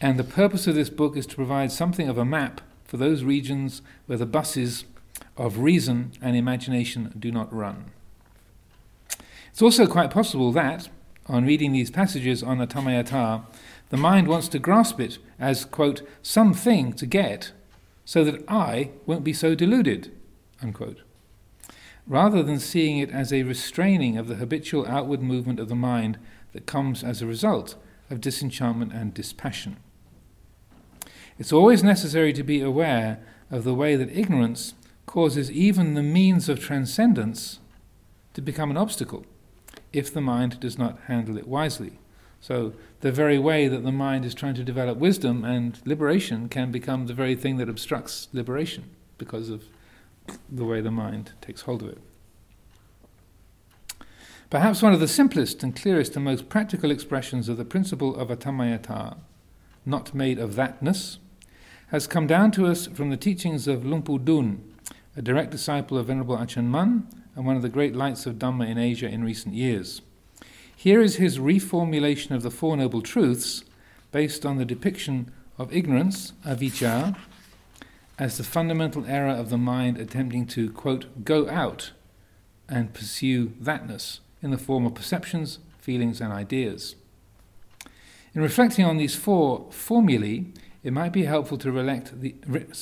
And the purpose of this book is to provide something of a map for those regions where the buses of reason and imagination do not run. It's also quite possible that, on reading these passages on Atammayata, the mind wants to grasp it as, quote, something to get so that I won't be so deluded, unquote, rather than seeing it as a restraining of the habitual outward movement of the mind that comes as a result of disenchantment and dispassion. It's always necessary to be aware of the way that ignorance causes even the means of transcendence to become an obstacle if the mind does not handle it wisely. So, the very way that the mind is trying to develop wisdom and liberation can become the very thing that obstructs liberation because of the way the mind takes hold of it. Perhaps one of the simplest and clearest and most practical expressions of the principle of atammayata, not made of thatness, has come down to us from the teachings of Luang Pu Dun, a direct disciple of Venerable Ajahn Mun and one of the great lights of Dhamma in Asia in recent years. Here is his reformulation of the Four Noble Truths based on the depiction of ignorance, avijja, as the fundamental error of the mind attempting to, quote, go out and pursue thatness in the form of perceptions, feelings, and ideas. In reflecting on these four formulae, it might be helpful to, the,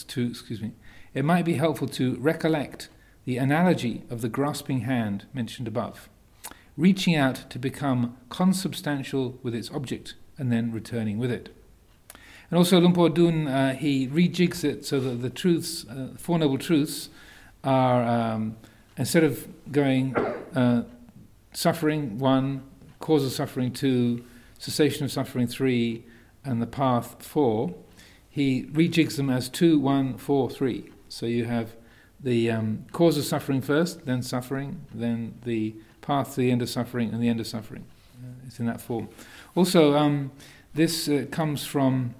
to excuse me, it might be helpful to recollect the analogy of the grasping hand mentioned above reaching out to become consubstantial with its object and then returning with it. And also, Luang Por Dun, uh, he rejigs it so that the truths, uh, Four Noble Truths, are um, instead of going uh, suffering, one, cause of suffering, two, cessation of suffering, three, and the path, four, he rejigs them as two, one, four, three. So you have the um, cause of suffering first, then suffering, then the path to the end of suffering, and the end of suffering. Uh, it's in that form. Also, um, this uh, comes from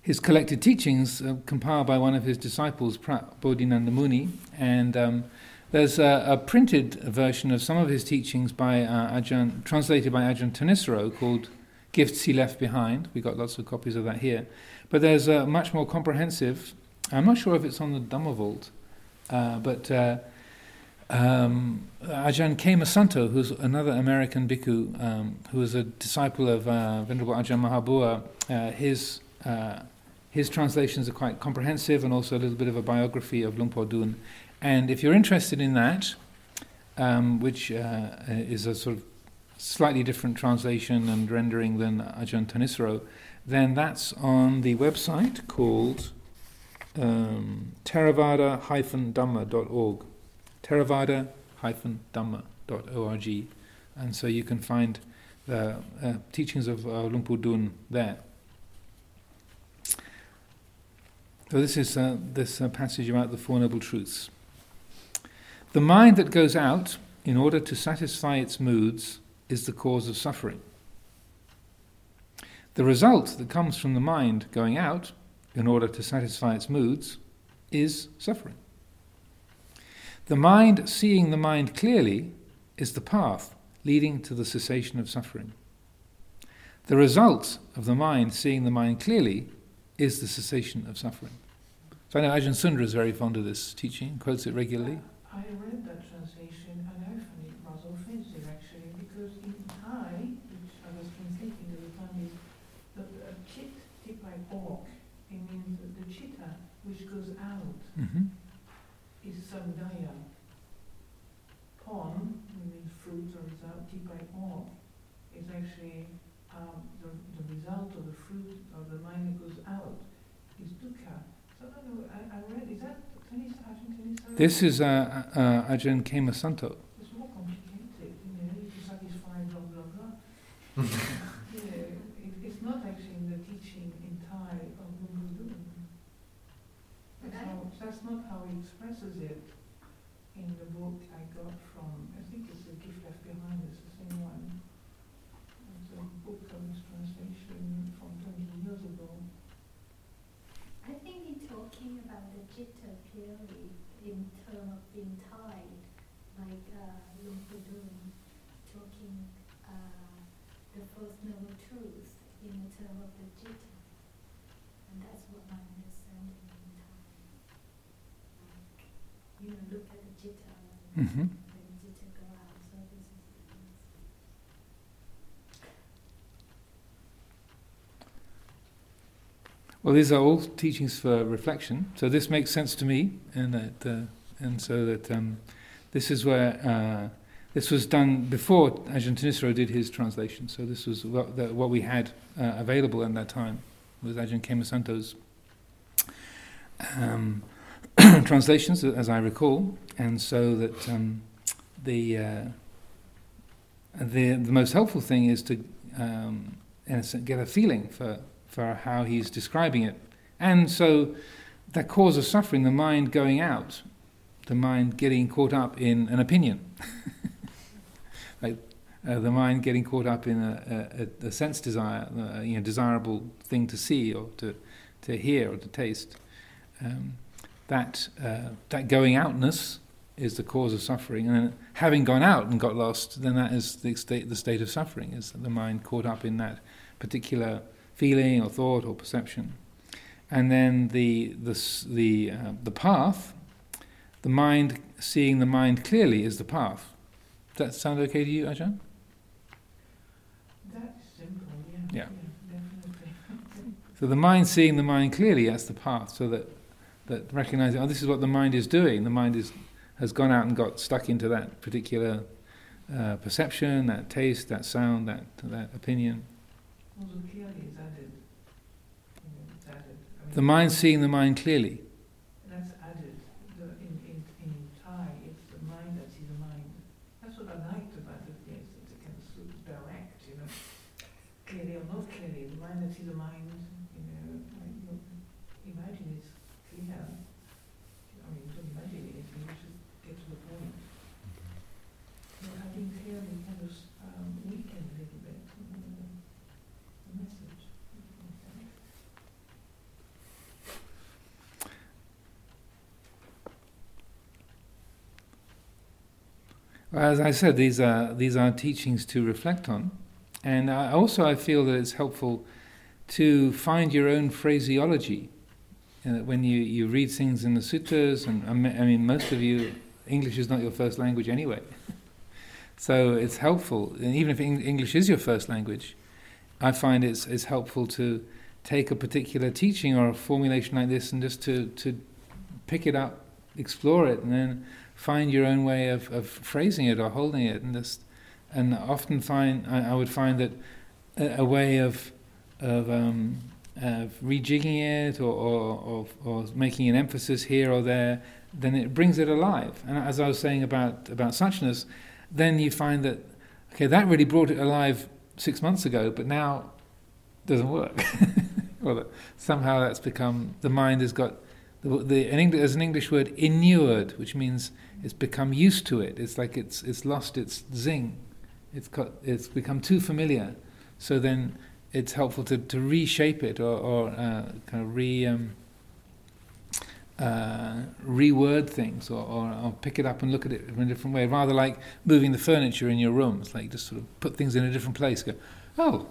his collected teachings uh, compiled by one of his disciples, Prat Bodhinanda Muni, and um, there's a, a, printed version of some of his teachings by uh, Ajahn, translated by Ajahn Thanissaro called Gifts He Left Behind. We've got lots of copies of that here. But there's a much more comprehensive, I'm not sure if it's on the Dhammavault, uh, but uh, um, Ajahn Khema Santo, who's another American bhikkhu, um, who was a disciple of uh, Venerable Ajahn Mahabua, uh, his uh, his translations are quite comprehensive and also a little bit of a biography of Luang Por Dun. And if you're interested in that, um, which uh, is a sort of slightly different translation and rendering than Ajahn Thanissaro, then that's on the website called um, theravada-dhamma.org. Theravada-dhamma.org. And so you can find the uh, teachings of uh, Luang Por Dun there. So this is uh, this uh, passage about the Four Noble Truths. The mind that goes out in order to satisfy its moods is the cause of suffering. The result that comes from the mind going out in order to satisfy its moods is suffering. The mind seeing the mind clearly is the path leading to the cessation of suffering. The result of the mind seeing the mind clearly is the cessation of suffering. So I know Ajahn Sundara is very fond of this teaching, quotes it regularly. I read that translation and I found it rather offensive actually, because in Thai, which I was translating at the time, the uh, chit tipai ork, it means that the chitta which goes out Mm-hmm. is samudaya. Pon, means fruit or result, tipai ork, is actually um, the, the result of the fruit of the mind that goes out is dukkha. So I don't know, I, I read, is that Tanis, Ajahn Thanissaro? This is uh, uh, Ajahn Khema Santo. It's more complicated, you know, to satisfy blah blah blah. <laughs> you know, it, it's not actually in the teaching in Thai of Buddha. That's, how, that's not how he expresses it in the book I got from, I think it's The Gift Left Behind, it's the same one. It's a book of his translation from 20 years ago. I think in talking about the jitta clearly in terms of being tied, like uh, Luang Por Dun talking uh, the first noble truth in the term of the jitta. And that's what my understanding in Thai. Like, you know, look at the jitta and Mm-hmm. then jitta go out. So this is the things. Well, these are all teachings for reflection. So this makes sense to me, and that, uh, and so that um, this is where uh, this was done before Ajahn Thanissaro did his translation. So this was what, the, what we had uh, available at that time was Ajahn Khema Santo's um, <coughs> translations, as I recall, and so that um, the uh, the the most helpful thing is to um, get a feeling for for how he's describing it. And so that cause of suffering, the mind going out, the mind getting caught up in an opinion, <laughs> like uh, the mind getting caught up in a, a, a sense desire, a you know, desirable thing to see or to, to hear or to taste. Um, that, uh, that going outness is the cause of suffering. And having gone out and got lost, then that is the state, the state of suffering, is the mind caught up in that particular feeling or thought or perception. And then the the the uh, the path, the mind seeing the mind clearly is the path. Does that sound okay to you, Ajahn? That's simple, yeah. Yeah. definitely. So the mind seeing the mind clearly, that's the path. So that that recognizing, oh, this is what the mind is doing. The mind is has gone out and got stuck into that particular uh, perception, that taste, that sound, that that opinion. Is added. Added. I mean, The mind seeing the mind clearly. That's added. The, in, in, in Thai, it's the mind that sees the mind. That's what I liked about it, yes, it's a kind of sort of direct, you know. Clearly or not clearly, the mind that sees the mind, you know, like, you know, imagine it's clear. I mean, you don't As I said, these are these are teachings to reflect on, and I, also I feel that it's helpful to find your own phraseology. Uh, when you, you read things in the suttas, and I mean, most of you, English is not your first language anyway. <laughs> so it's helpful, and even if English is your first language, I find it's, it's helpful to take a particular teaching or a formulation like this and just to, to pick it up, explore it, and then find your own way of, of phrasing it or holding it. And and often find I, I would find that a, a way of of, um, rejigging it or, or, or, or, making an emphasis here or there, then it brings it alive. And as I was saying about about suchness, then you find that okay, that really brought it alive six months ago, but now doesn't work. <laughs> well, somehow that's become the mind has got the, the an English, there's an English word inured, which means it's become used to it. It's like it's it's lost its zing. It's got it's become too familiar. So then it's helpful to, to reshape it or, or uh, kind of re um, uh, reword things or, or, or, pick it up and look at it in a different way, rather like moving the furniture in your room. It's like just sort of put things in a different place. Go, oh,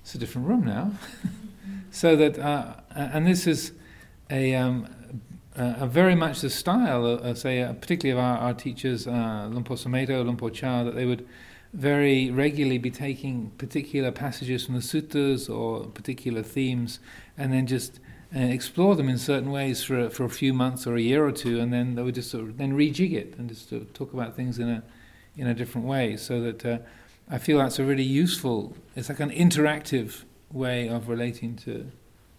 it's a different room now. <laughs> so that, uh, and this is a, um, a very much the style, uh, say, uh, particularly of our, our teachers, uh, Luang Por Chah, that they would very regularly be taking particular passages from the suttas or particular themes and then just uh, explore them in certain ways for a, for a few months or a year or two, and then they would just sort of then rejig it and just sort of talk about things in a in a different way. So that uh, I feel that's a really useful. It's like an interactive way of relating to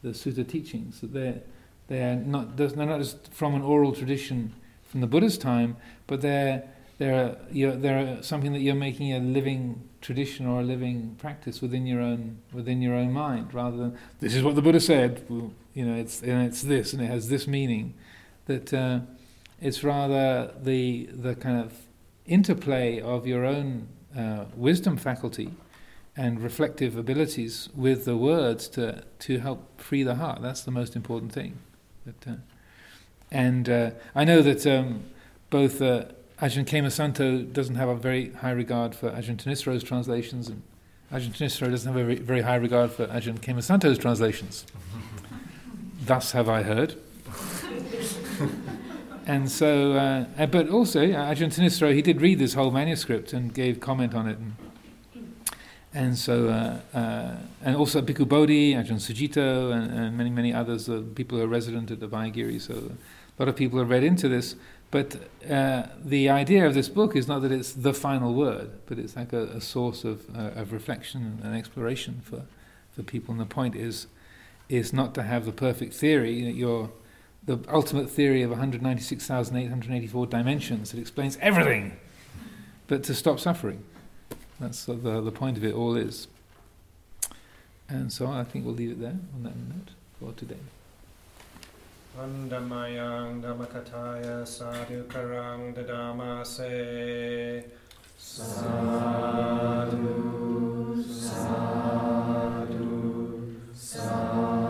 the sutta teachings. That they're they're not they're not just from an oral tradition from the Buddha's time, but they're they're you're, they're something that you're making a living tradition or a living practice within your own within your own mind, rather than this is what the Buddha said. You know, it's and it's this and it has this meaning. That uh, it's rather the the kind of interplay of your own uh, wisdom faculty and reflective abilities with the words to to help free the heart. That's the most important thing. Uh, and uh, I know that um, both uh, Ajahn Kemasanto doesn't have a very high regard for Ajahn Thanissaro's translations, and Ajahn Thanissaro doesn't have a very, very high regard for Ajahn Kemasanto's translations. <laughs> Thus have I heard. and so, uh, but also, Ajahn Thanissaro, he did read this whole manuscript and gave comment on it. And, and so, uh, uh, and also Bhikkhu Bodhi, Ajahn Sujato, and, and, many, many others, uh, people who are resident at the Abhayagiri. So a lot of people have read into this. But uh, the idea of this book is not that it's the final word, but it's like a, a source of, uh, of reflection and exploration for, for people. And the point is, is not to have the perfect theory, your the ultimate theory of 196,884 dimensions that explains everything, but to stop suffering. That's the, the point of it all is. And so I think we'll leave it there on that note for today. Dhammakataya Dadamase Sadhu, Sadhu, Sadhu